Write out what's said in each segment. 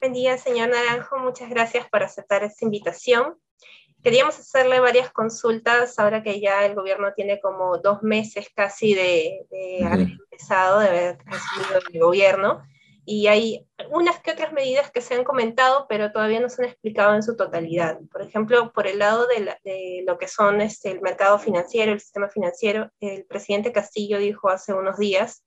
Buen día, señor Naranjo. Muchas gracias por aceptar esta invitación. Queríamos hacerle varias consultas ahora que ya el gobierno tiene como dos meses casi de, haber empezado, de haber asumido el gobierno, y hay unas que otras medidas que se han comentado, pero todavía no se han explicado en su totalidad. Por ejemplo, por el lado de, lo que son este, el mercado financiero, el sistema financiero, el presidente Castillo dijo hace unos días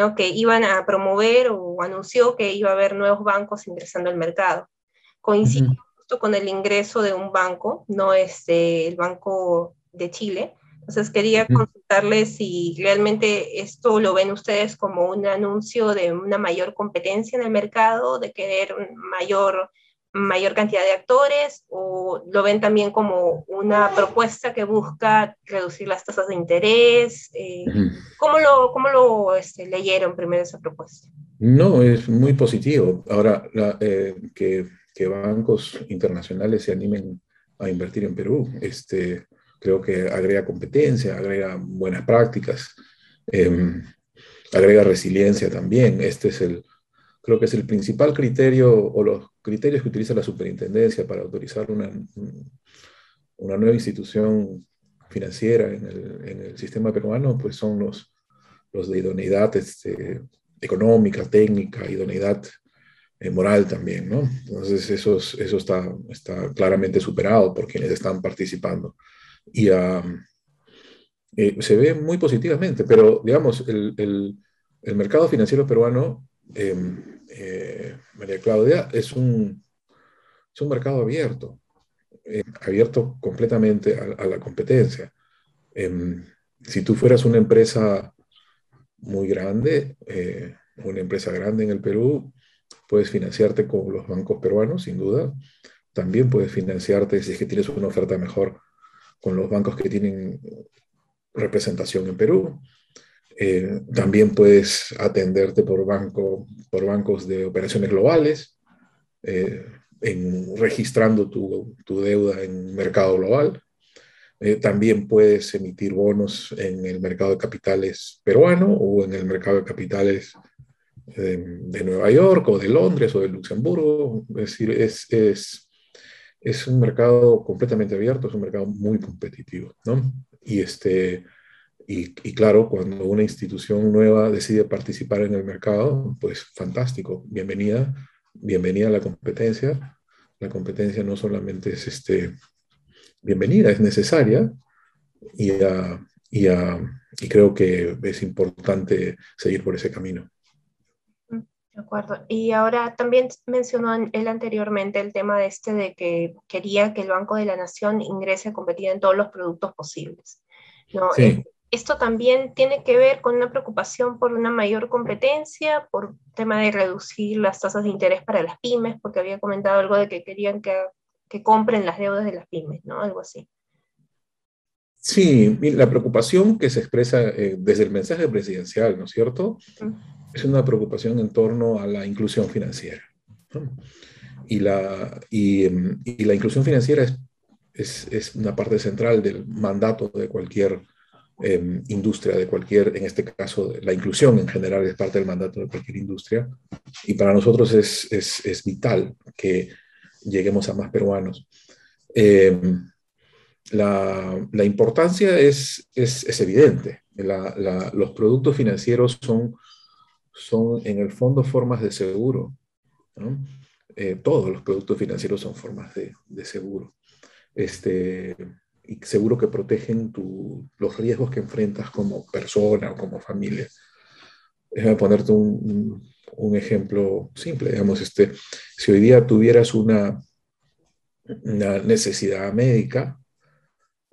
¿no? que iban a promover o anunció que iba a haber nuevos bancos ingresando al mercado. Coincide con el ingreso de un banco, no es el Banco de Chile. Entonces quería consultarles si realmente esto lo ven ustedes como un anuncio de una mayor competencia en el mercado, de querer mayor, mayor cantidad de actores, o lo ven también como una propuesta que busca reducir las tasas de interés. Eh, ¿Cómo lo, cómo lo este, leyeron primero esa propuesta? No, es muy positivo. Ahora, eh, que que bancos internacionales se animen a invertir en Perú. Este, creo que agrega competencia, agrega buenas prácticas, em, agrega resiliencia también. Este es el, creo que es el principal criterio o los criterios que utiliza la superintendencia para autorizar una, una nueva institución financiera en el, en el, sistema peruano, pues son los, los de idoneidad este, económica, técnica, idoneidad eh, moral también, ¿no? Entonces eso, eso está, está claramente superado por quienes están participando. Y eh, se ve muy positivamente, pero digamos, el, el, el mercado financiero peruano, eh, María Claudia, es un, es un mercado abierto, abierto completamente a, a la competencia. Em, si tú fueras una empresa muy grande, una empresa grande en el Perú, Puedes financiarte con los bancos peruanos, sin duda. También puedes financiarte, si es que tienes una oferta mejor, con los bancos que tienen representación en Perú. Eh, también puedes atenderte por, banco, por bancos de operaciones globales, eh, en, registrando tu, tu, deuda en mercado global. Eh, también puedes emitir bonos en el mercado de capitales peruano o en el mercado de capitales de, Nueva York o de Londres o de Luxemburgo. Es decir, es, es, es, un mercado completamente abierto, es un mercado muy competitivo. ¿no? Y, este, y, y, claro, cuando una institución nueva decide participar en el mercado, pues fantástico, bienvenida, bienvenida a la competencia. La competencia no solamente es este, bienvenida, es necesaria y, y, y creo que es importante seguir por ese camino. De acuerdo. Y ahora también mencionó él anteriormente el tema de este de que quería que el Banco de la Nación ingrese a competir en todos los productos posibles. ¿no? Eh, esto también tiene que ver con una preocupación por una mayor competencia, por tema de reducir las tasas de interés para las pymes, porque había comentado algo de que querían que, que compren las deudas de las pymes, ¿no? Algo así. Sí, la preocupación que se expresa eh, desde el mensaje presidencial, ¿no es cierto? es una preocupación en torno a la inclusión financiera. Y, la, y, y, la inclusión financiera es, es, es, una parte central del mandato de cualquier em, industria, de cualquier, en este caso, la inclusión en general es parte del mandato de cualquier industria. Y para nosotros es, es vital que lleguemos a más peruanos. Em, la, la, importancia es, es, evidente. La, los productos financieros son son en el fondo formas de seguro. Eh, todos los productos financieros son formas de, seguro. Este, y seguro que protegen los riesgos que enfrentas como persona o como familia. Déjame ponerte un, ejemplo simple. Digamos, este, si hoy día tuvieras una, una necesidad médica,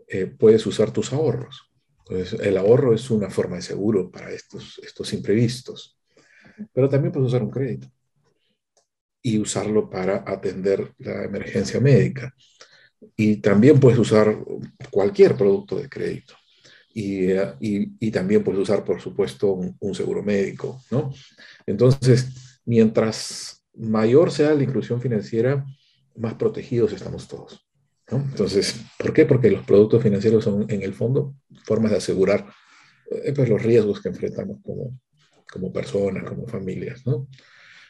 eh, puedes usar tus ahorros. Entonces, el ahorro es una forma de seguro para estos, estos imprevistos. Pero también puedes usar un crédito y usarlo para atender la emergencia médica. Y también puedes usar cualquier producto de crédito. Y, y, también puedes usar, por supuesto, un, seguro médico, ¿no? Entonces, mientras mayor sea la inclusión financiera, más protegidos estamos todos. ¿no? Entonces, ¿por qué? Porque los productos financieros son, en el fondo, formas de asegurar eh, pues, los riesgos que enfrentamos como, como personas, como familias, ¿no?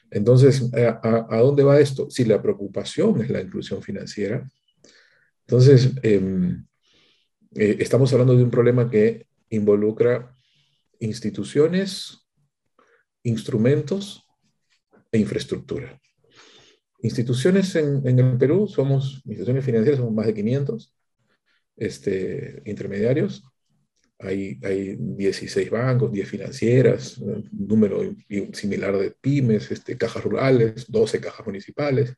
Entonces, ¿a, dónde va esto? Si la preocupación es la inclusión financiera, entonces em, eh, estamos hablando de un problema que involucra instituciones, instrumentos e infraestructura. Instituciones en, el Perú, somos instituciones financieras, somos más de 500 este, intermediarios. Hay, hay 16 bancos, 10 financieras, un número similar de pymes, este, cajas rurales, 12 cajas municipales.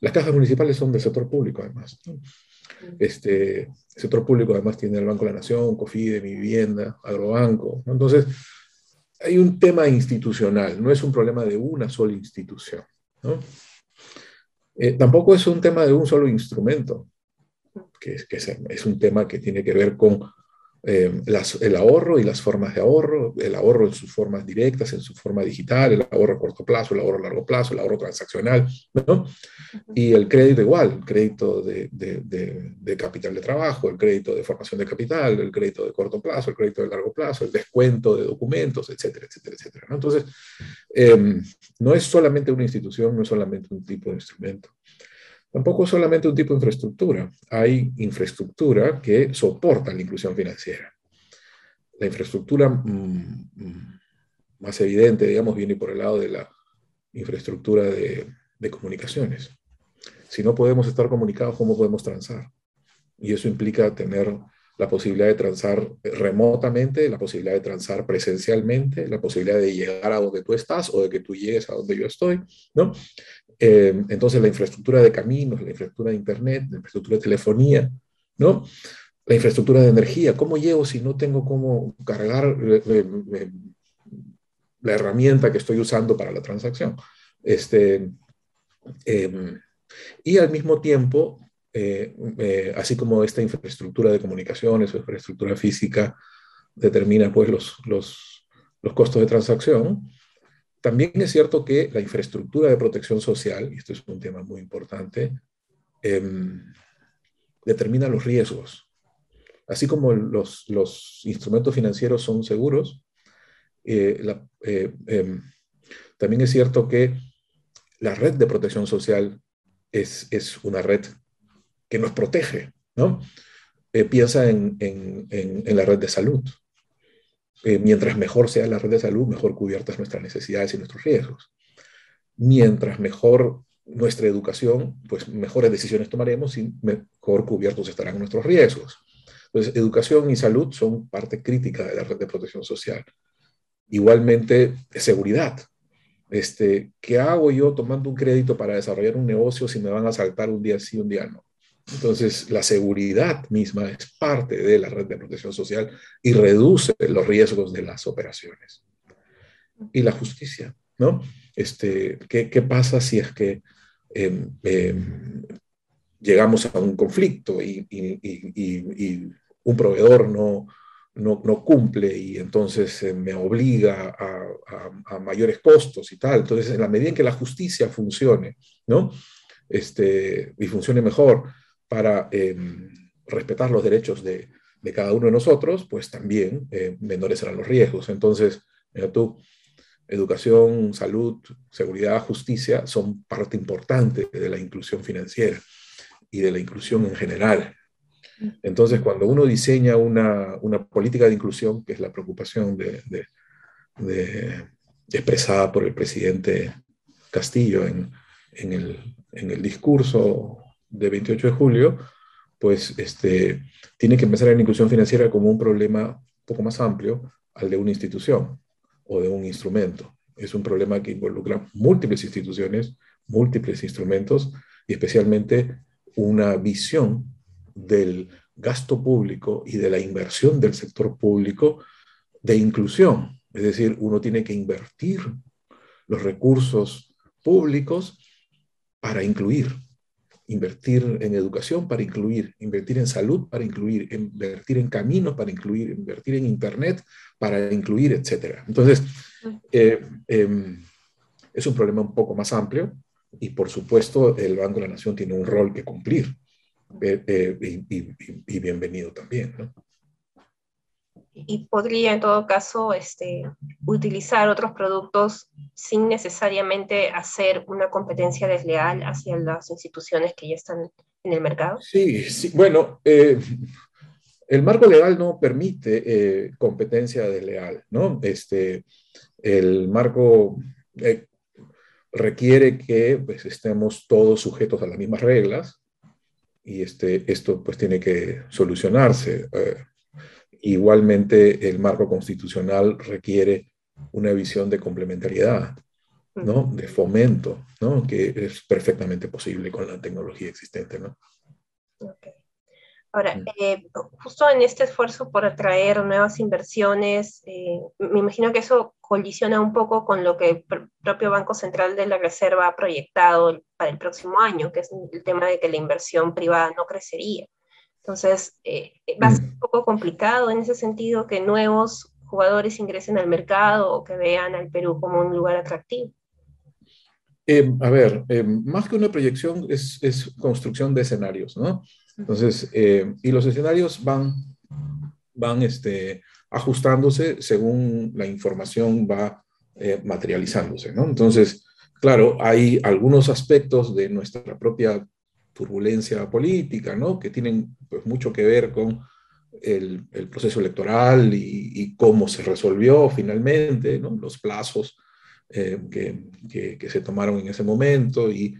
Las cajas municipales son del sector público, además. Este, el sector público además tiene el Banco de la Nación, COFIDE, Mi Vivienda, Agrobanco. Entonces, hay un tema institucional, no es un problema de una sola institución. Eh, tampoco es un tema de un solo instrumento, que, que es, un tema que tiene que ver con eh, el ahorro y las formas de ahorro, el ahorro en sus formas directas, en su forma digital, el ahorro a corto plazo, el ahorro a largo plazo, el ahorro transaccional, ¿no? Y el crédito igual, el crédito de, de, de, capital de trabajo, el crédito de formación de capital, el crédito de corto plazo, el crédito de largo plazo, el descuento de documentos, etcétera, etcétera, etcétera. ¿no? Entonces, em, no es solamente una institución, no es solamente un tipo de instrumento. Tampoco solamente un tipo de infraestructura. Hay infraestructura que soporta la inclusión financiera. La infraestructura mm, mm, más evidente, digamos, viene por el lado de la infraestructura de, de comunicaciones. Si no podemos estar comunicados, ¿cómo podemos transar? Y eso implica tener la posibilidad de transar remotamente, la posibilidad de transar presencialmente, la posibilidad de llegar a donde tú estás o de que tú llegues a donde yo estoy, ¿no? Eh, entonces, la infraestructura de caminos, la infraestructura de Internet, la infraestructura de telefonía, ¿no? La infraestructura de energía. ¿Cómo llego si no tengo cómo cargar eh, eh, la herramienta que estoy usando para la transacción? Este, em, y al mismo tiempo, así como esta infraestructura de comunicaciones o infraestructura física determina pues los, los, los costos de transacción, también es cierto que la infraestructura de protección social, y esto es un tema muy importante, em, determina los riesgos. Así como los, instrumentos financieros son seguros, eh, eh, em, también es cierto que la red de protección social es, una red que nos protege, ¿no? Eh, piensa en, en la red de salud. Eh, mientras mejor sea la red de salud, mejor cubiertas nuestras necesidades y nuestros riesgos. Mientras mejor nuestra educación, pues mejores decisiones tomaremos y mejor cubiertos estarán nuestros riesgos. Entonces, educación y salud son parte crítica de la red de protección social. Igualmente, seguridad. Este, ¿Qué hago yo tomando un crédito para desarrollar un negocio si me van a saltar un día sí, un día no? Entonces, la seguridad misma es parte de la red de protección social y reduce los riesgos de las operaciones. Y la justicia, ¿no? Este, ¿qué, qué pasa si es que em, em, llegamos a un conflicto y, un proveedor no, no, cumple y entonces eh, me obliga a, a, mayores costos y tal? Entonces, en la medida en que la justicia funcione, ¿no? Este, y funcione mejor, para em, respetar los derechos de, cada uno de nosotros, pues también eh, menores serán los riesgos. Entonces, tú, educación, salud, seguridad, justicia son parte importante de la inclusión financiera y de la inclusión en general. Entonces, cuando uno diseña una, política de inclusión, que es la preocupación de, expresada por el presidente Castillo en, el, en el discurso de 28 de julio, pues este, tiene que empezar la inclusión financiera como un problema un poco más amplio al de una institución o de un instrumento. Es un problema que involucra múltiples instituciones, múltiples instrumentos y especialmente una visión del gasto público y de la inversión del sector público de inclusión. Es decir, uno tiene que invertir los recursos públicos para incluir, invertir en educación para incluir, invertir en salud para incluir, invertir en caminos para incluir, invertir en Internet para incluir, etc. Entonces, eh, em, es un problema un poco más amplio y por supuesto el Banco de la Nación tiene un rol que cumplir eh, eh, y, bienvenido también. Y podría en todo caso este, utilizar otros productos sin necesariamente hacer una competencia desleal hacia las instituciones que ya están en el mercado? Sí, sí. bueno, eh, el marco legal no permite eh, competencia desleal, ¿no? Este, el marco eh, requiere que pues, estemos todos sujetos a las mismas reglas y este, esto pues tiene que solucionarse. Igualmente, el marco constitucional requiere una visión de complementariedad, ¿no? De fomento, ¿no? Que es perfectamente posible con la tecnología existente, ¿no? Ahora, mm. eh, justo en este esfuerzo por atraer nuevas inversiones, eh, me imagino que eso colisiona un poco con lo que el propio Banco Central de la Reserva ha proyectado para el próximo año, que es el tema de que la inversión privada no crecería. Entonces, eh, va a ser un poco complicado en ese sentido que nuevos jugadores ingresen al mercado o que vean al Perú como un lugar atractivo. a ver, más que una proyección es, es construcción de escenarios, ¿no? Entonces, eh, y los escenarios van, van este, ajustándose según la información va eh, materializándose, ¿no? Entonces, claro, hay algunos aspectos de nuestra propia turbulencia política, ¿no? Que tienen pues, mucho que ver con el, proceso electoral y, cómo se resolvió finalmente, ¿no? Los plazos eh, que, se tomaron en ese momento y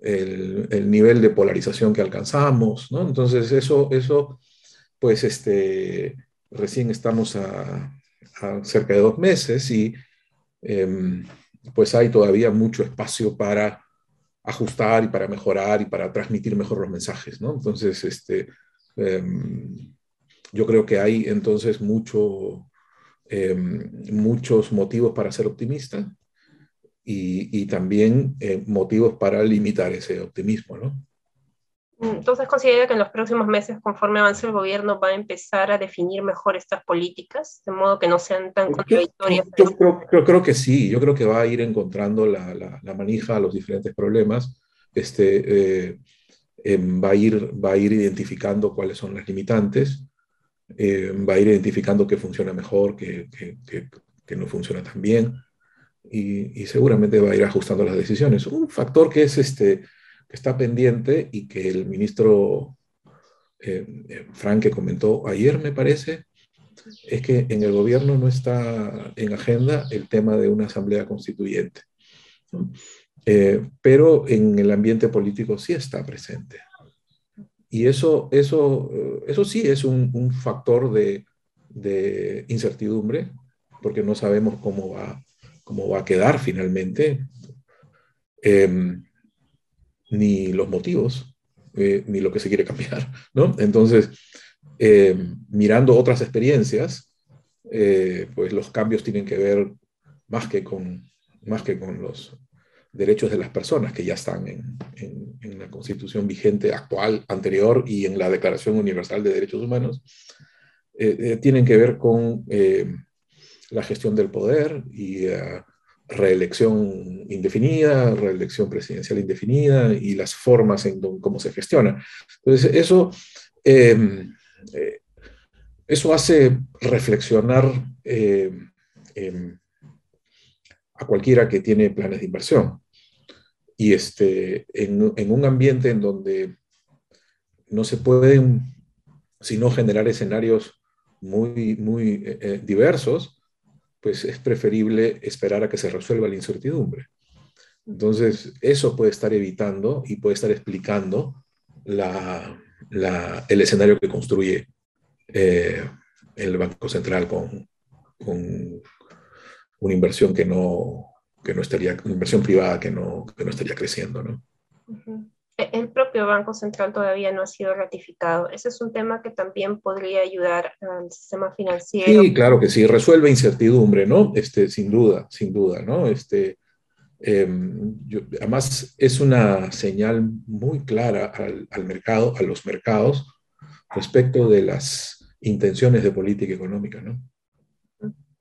el, nivel de polarización que alcanzamos, ¿no? Entonces, eso, eso pues, este, recién estamos a, cerca de dos meses y em, pues hay todavía mucho espacio para ajustar y para mejorar y para transmitir mejor los mensajes, ¿no? Entonces, este, em, yo creo que hay entonces mucho, em, muchos motivos para ser optimista y, también eh, motivos para limitar ese optimismo, ¿no? Entonces, ¿considera que en los próximos meses, conforme avance el gobierno, va a empezar a definir mejor estas políticas, de modo que no sean tan contradictorias? Yo, creo, creo, que sí, yo creo que va a ir encontrando la, la, manija a los diferentes problemas, este, eh, em, va, a ir, va a ir identificando cuáles son las limitantes, eh, va a ir identificando qué funciona mejor, qué, qué, qué no funciona tan bien y, seguramente va a ir ajustando las decisiones. Un factor que, es este, que está pendiente y que el ministro eh, eh, Frank comentó ayer, me parece, es que en el gobierno no está en agenda el tema de una asamblea constituyente. Eh, pero en el ambiente político sí está presente. Y eso, eso, eso sí es un, un factor de, de, incertidumbre, porque no sabemos cómo va cómo va a quedar finalmente, em, ni los motivos, eh, ni lo que se quiere cambiar, ¿no? Entonces, em, mirando otras experiencias, eh, pues los cambios tienen que ver más que con, más que con los derechos de las personas que ya están en, en, la constitución vigente actual, anterior y en la Declaración Universal de Derechos Humanos, eh, tienen que ver con la gestión del poder y reelección indefinida, reelección presidencial indefinida y las formas en cómo se gestiona. Entonces, eso, eh, eh, eso hace reflexionar eh, em, a cualquiera que tiene planes de inversión. Y este, en, en un ambiente en donde no se pueden, sino generar escenarios muy, muy diversos, pues es preferible esperar a que se resuelva la incertidumbre. Entonces, eso puede estar evitando y puede estar explicando el escenario que construye eh, el Banco Central con, una inversión que no, que no estaría, inversión privada que no, que no estaría creciendo. ¿no? El propio Banco Central todavía no ha sido ratificado. Ese es un tema que también podría ayudar al sistema financiero. Sí, claro que sí, resuelve incertidumbre, ¿no? Este, sin duda, sin duda, ¿no? Este, em, además, es una señal muy clara al, al, mercado, a los mercados, respecto de las intenciones de política económica, ¿no?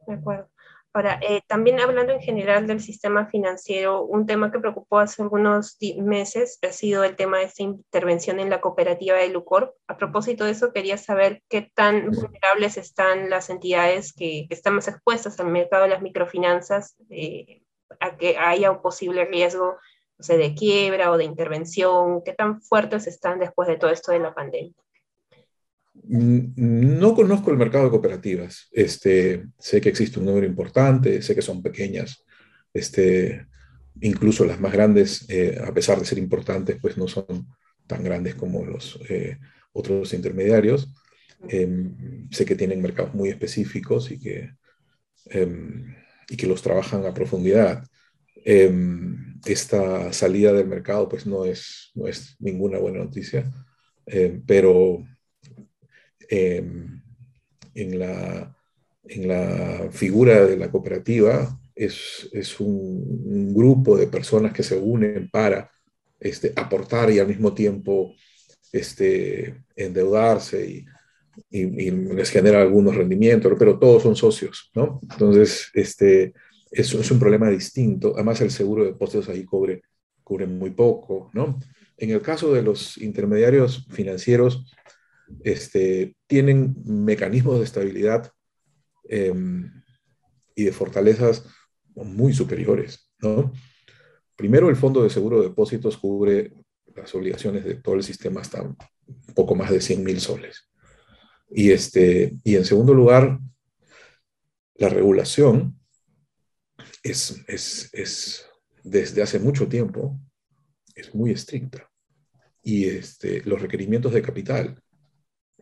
De acuerdo. Ahora, eh, también hablando en general del sistema financiero, un tema que preocupó hace algunos meses ha sido el tema de esta intervención en la cooperativa de Lucor. A propósito de eso, quería saber qué tan vulnerables están las entidades que, están más expuestas al mercado de las microfinanzas eh, a que haya un posible riesgo de quiebra o de intervención, qué tan fuertes están después de todo esto de la pandemia. No conozco el mercado de cooperativas. Este, sé que existe un número importante, sé que son pequeñas. Este, incluso las más grandes, eh, a pesar de ser importantes, pues no son tan grandes como los eh, otros intermediarios. Em, sé que tienen mercados muy específicos y que, em, los trabajan a profundidad. Em, esta salida del mercado pues no es, no es ninguna buena noticia, pero Em, en, la, en la figura de la cooperativa es, es un, grupo de personas que se unen para este, aportar y al mismo tiempo este, endeudarse y, y, les genera algunos rendimientos, pero todos son socios, ¿no? Entonces, este, es un problema distinto. Además, el seguro de depósitos ahí cubre, cubre muy poco, ¿no? En el caso de los intermediarios financieros, este, tienen mecanismos de estabilidad em, y de fortalezas muy superiores. Primero, el Fondo de Seguro de Depósitos cubre las obligaciones de todo el sistema hasta un poco más de 100 mil soles. Y, este, y en segundo lugar, la regulación es, es, es, desde hace mucho tiempo, es muy estricta. Y este, los requerimientos de capital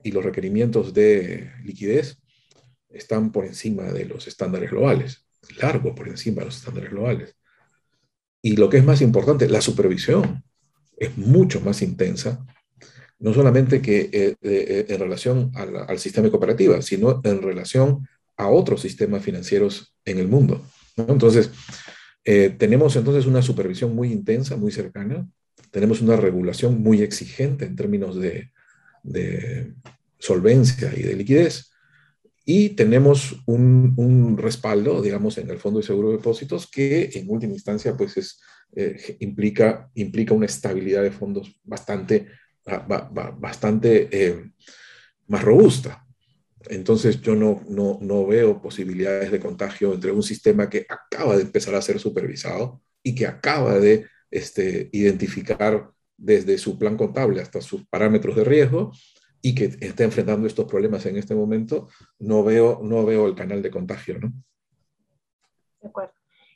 y los requerimientos de liquidez están por encima de los estándares globales, largo por encima de los estándares globales. Y lo que es más importante, la supervisión es mucho más intensa, no solamente que eh, eh, eh, en relación al, sistema de cooperativa, sino en relación a otros sistemas financieros en el mundo. Entonces, tenemos entonces una supervisión muy intensa, muy cercana, tenemos una regulación muy exigente en términos de, de solvencia y de liquidez. Y tenemos un, respaldo, digamos, en el Fondo de Seguro de Depósitos que en última instancia pues es, eh, implica, implica una estabilidad de fondos bastante, bastante eh, más robusta. Entonces yo no, no, no, veo posibilidades de contagio entre un sistema que acaba de empezar a ser supervisado y que acaba de este, identificar desde su plan contable hasta sus parámetros de riesgo y que está enfrentando estos problemas en este momento, no veo, no veo el canal de contagio, ¿no? De acuerdo.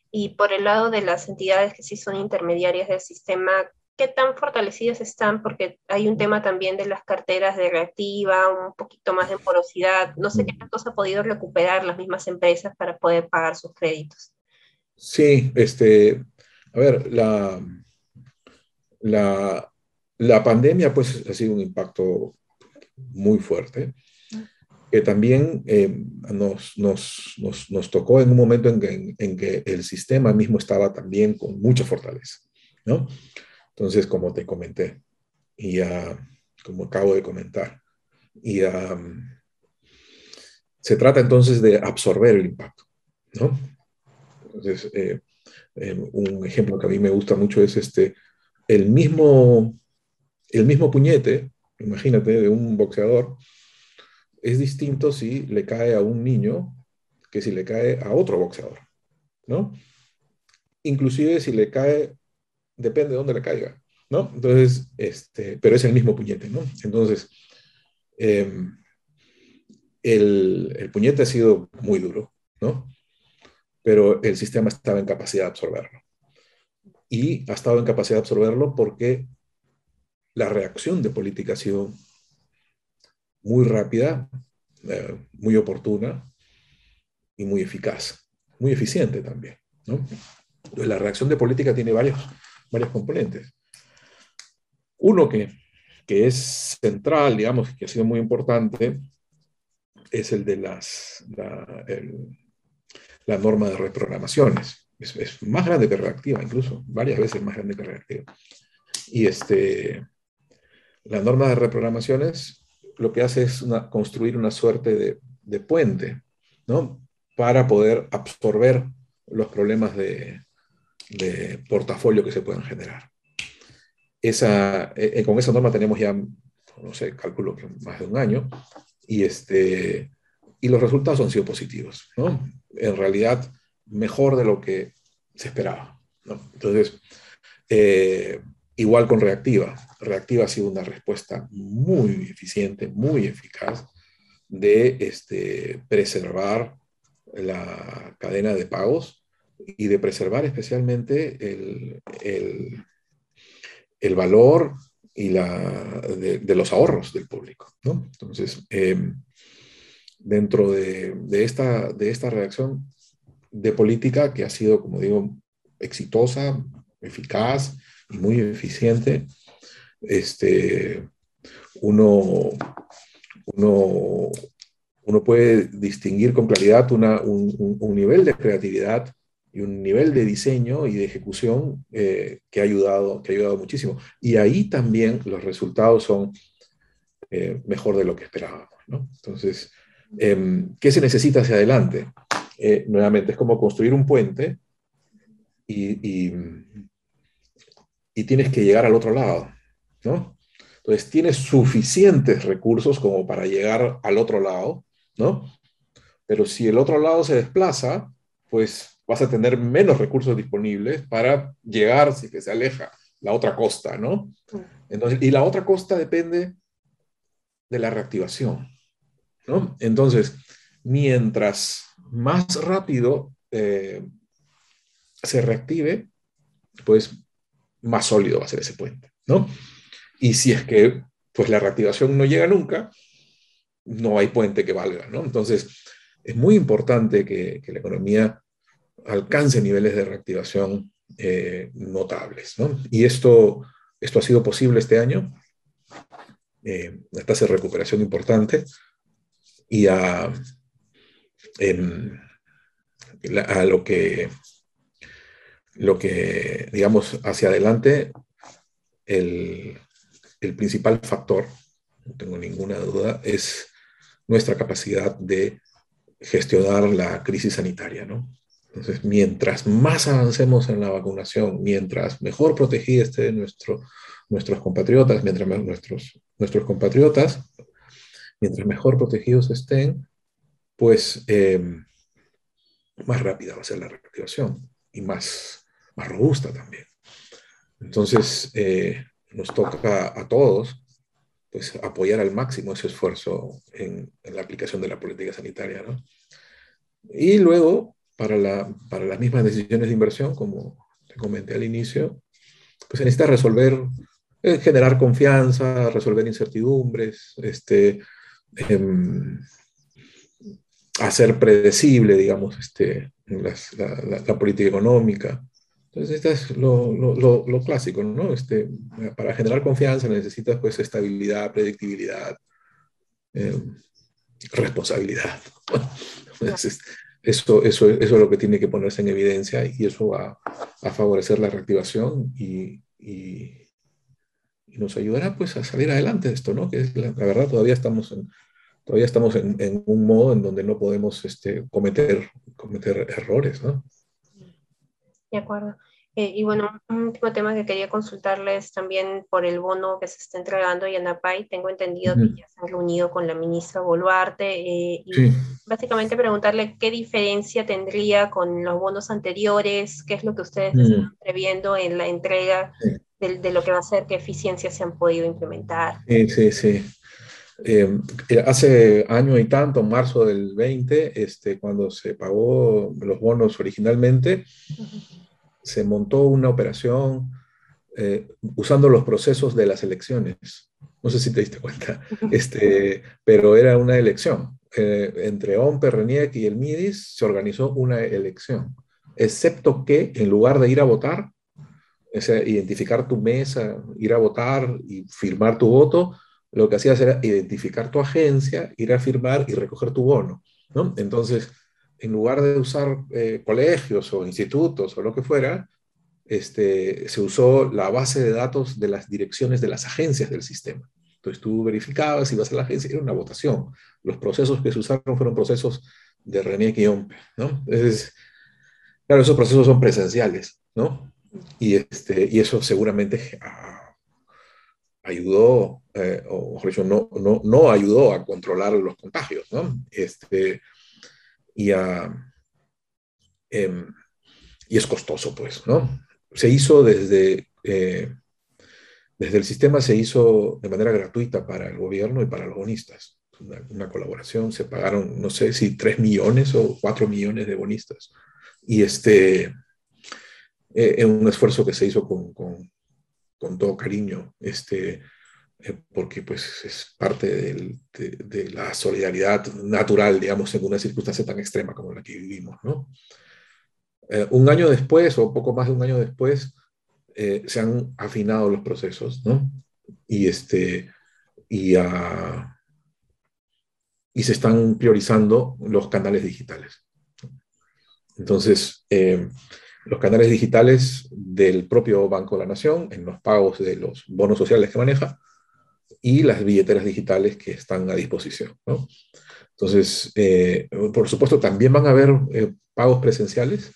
Y por el lado de las entidades que sí son intermediarias del sistema, ¿qué tan fortalecidas están? Porque hay un tema también de las carteras de reactiva, un poquito más de porosidad. No sé qué mm. tanto se ha podido recuperar las mismas empresas para poder pagar sus créditos. Sí, este, a ver, la, la, la pandemia pues ha sido un impacto muy fuerte, que también eh, nos, nos, nos, nos, tocó en un momento en que, en, que, el sistema mismo estaba también con mucha fortaleza, ¿no? Entonces, como te comenté, y como acabo de comentar, y se trata entonces de absorber el impacto, ¿no? Entonces, eh, eh, un ejemplo que a mí me gusta mucho es este, el mismo, el mismo puñete, imagínate, de un boxeador, es distinto si le cae a un niño que si le cae a otro boxeador, ¿no? Inclusive si le cae, depende de dónde le caiga, ¿no? Entonces, este, pero es el mismo puñete, ¿no? Entonces, em, el, el puñete ha sido muy duro, ¿no? Pero el sistema estaba en capacidad de absorberlo. Y ha estado en capacidad de absorberlo porque la reacción de política ha sido muy rápida, eh, muy oportuna y muy eficaz, muy eficiente también. la reacción de política tiene varios, varios componentes. Uno que, que es central, digamos, que ha sido muy importante, es el de las, la, la norma de reprogramaciones. Es, es, más grande que reactiva, incluso, varias veces más grande que reactiva. Y este, la norma de reprogramaciones lo que hace es construir una suerte de, puente, ¿no? para poder absorber los problemas de, portafolio que se puedan generar. Esa, eh, eh, con esa norma tenemos ya, no sé, cálculo que más de un año, y, este, y los resultados han sido positivos, ¿no? En realidad, mejor de lo que se esperaba, ¿no? Entonces, eh, igual con reactiva. Reactiva ha sido una respuesta muy eficiente, muy eficaz de este, preservar la cadena de pagos y de preservar especialmente el, el, valor y la, de, los ahorros del público. ¿no? Entonces, em, dentro de, de, esta, de esta reacción de política que ha sido, como digo, exitosa, eficaz muy eficiente, este, uno, uno, uno puede distinguir con claridad un, nivel de creatividad y un nivel de diseño y de ejecución eh, que, ha ayudado, que ha ayudado muchísimo. Y ahí también los resultados son eh, mejor de lo que esperábamos. Entonces, em, ¿qué se necesita hacia adelante? Eh, nuevamente, es como construir un puente y, y, tienes que llegar al otro lado. ¿no? Entonces, tienes suficientes recursos como para llegar al otro lado, ¿no? Pero si el otro lado se desplaza, pues vas a tener menos recursos disponibles para llegar, si que se aleja, la otra costa, ¿no? Entonces, y la otra costa depende de la reactivación, ¿no? Entonces, mientras más rápido eh, se reactive, pues más sólido va a ser ese puente, ¿no? Y si es que pues la reactivación no llega nunca, no hay puente que valga, ¿no? Entonces, es muy importante que, la economía alcance niveles de reactivación eh, notables, ¿no? Y esto, esto ha sido posible este año, eh, una tasa recuperación importante, y a, em, a lo que, lo que, digamos, hacia adelante, el, el principal factor, no tengo ninguna duda, es nuestra capacidad de gestionar la crisis sanitaria, ¿no? Entonces, mientras más avancemos en la vacunación, mientras mejor protegida esté nuestro, nuestros compatriotas, mientras nuestros, nuestros compatriotas, mientras mejor protegidos estén, pues eh, más rápida va a ser la reactivación y más, más robusta también. Entonces, eh, nos toca a todos pues, apoyar al máximo ese esfuerzo en, la aplicación de la política sanitaria. ¿no? Y luego, para, la, para las mismas decisiones de inversión, como te comenté al inicio, pues se necesita resolver, eh, generar confianza, resolver incertidumbres, este, em, hacer predecible, digamos, este, la, política económica. Entonces, esto es lo, lo, lo, clásico, ¿no? Este, para generar confianza necesitas, pues, estabilidad, predictibilidad, eh, responsabilidad. Eso, eso, eso es lo que tiene que ponerse en evidencia y eso va a favorecer la reactivación y, y, nos ayudará, pues, a salir adelante de esto, ¿no? Que es la, verdad, todavía estamos en, todavía estamos en, un modo en donde no podemos este, cometer, cometer errores, ¿no? De acuerdo. Eh, y bueno, un último tema que quería consultarles también por el bono que se está entregando en APAI. Tengo entendido que ya se han reunido con la ministra Boluarte eh, y básicamente preguntarle qué diferencia tendría con los bonos anteriores, qué es lo que ustedes están previendo en la entrega de, de, lo que va a ser, qué eficiencias se han podido implementar. Sí, sí, sí. Eh, hace año y tanto, marzo del 20, este, cuando se pagó los bonos originalmente, se montó una operación eh, usando los procesos de las elecciones. No sé si te diste cuenta, este, pero era una elección. Eh, entre OMPE, RENIEC y el MIDIS se organizó una elección, excepto que en lugar de ir a votar, identificar tu mesa, ir a votar y firmar tu voto, lo que hacías era identificar tu agencia, ir a firmar y recoger tu bono. ¿no? Entonces, en lugar de usar eh, colegios o institutos o lo que fuera, este, se usó la base de datos de las direcciones de las agencias del sistema. Entonces tú verificabas, ibas a la agencia, era una votación. Los procesos que se usaron fueron procesos de René Guillaume, ¿no? Es, claro, esos procesos son presenciales, ¿no? Y, este, y eso seguramente ah, ayudó, eh, o mejor dicho, no, no, no, ayudó a controlar los contagios, ¿no? Este, y, em, y es costoso, pues, ¿no? Se hizo desde, eh, desde el sistema, se hizo de manera gratuita para el gobierno y para los bonistas. Una, una, colaboración, se pagaron, no sé si 3 millones o 4 millones de bonistas. Y este, eh, es un esfuerzo que se hizo con, con, con todo cariño, este, eh, porque pues es parte del, de, de, la solidaridad natural, digamos, en una circunstancia tan extrema como la que vivimos, ¿no? Eh, un año después, o poco más de un año después, eh, se han afinado los procesos, ¿no? Y, este, y, uh, y se están priorizando los canales digitales. Entonces, eh, los canales digitales del propio Banco de la Nación en los pagos de los bonos sociales que maneja y las billeteras digitales que están a disposición. ¿no? Entonces, eh, por supuesto, también van a haber eh, pagos presenciales,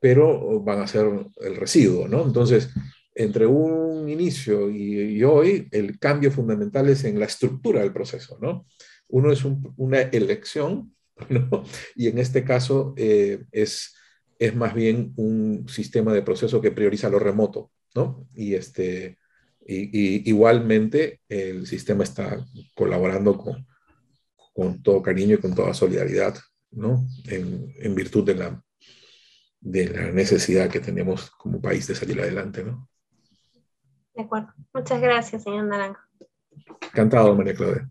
pero van a ser el residuo. ¿no? Entonces, entre un inicio y, hoy, el cambio fundamental es en la estructura del proceso. ¿no? Uno es un, una elección, ¿no? y en este caso eh, es es más bien un sistema de proceso que prioriza lo remoto, ¿no? Y, este, y, y igualmente el sistema está colaborando con, con, todo cariño y con toda solidaridad, ¿no? En, en virtud de la, de la necesidad que tenemos como país de salir adelante, ¿no? De acuerdo. Muchas gracias, señor Naranjo. Encantado, María Claudia.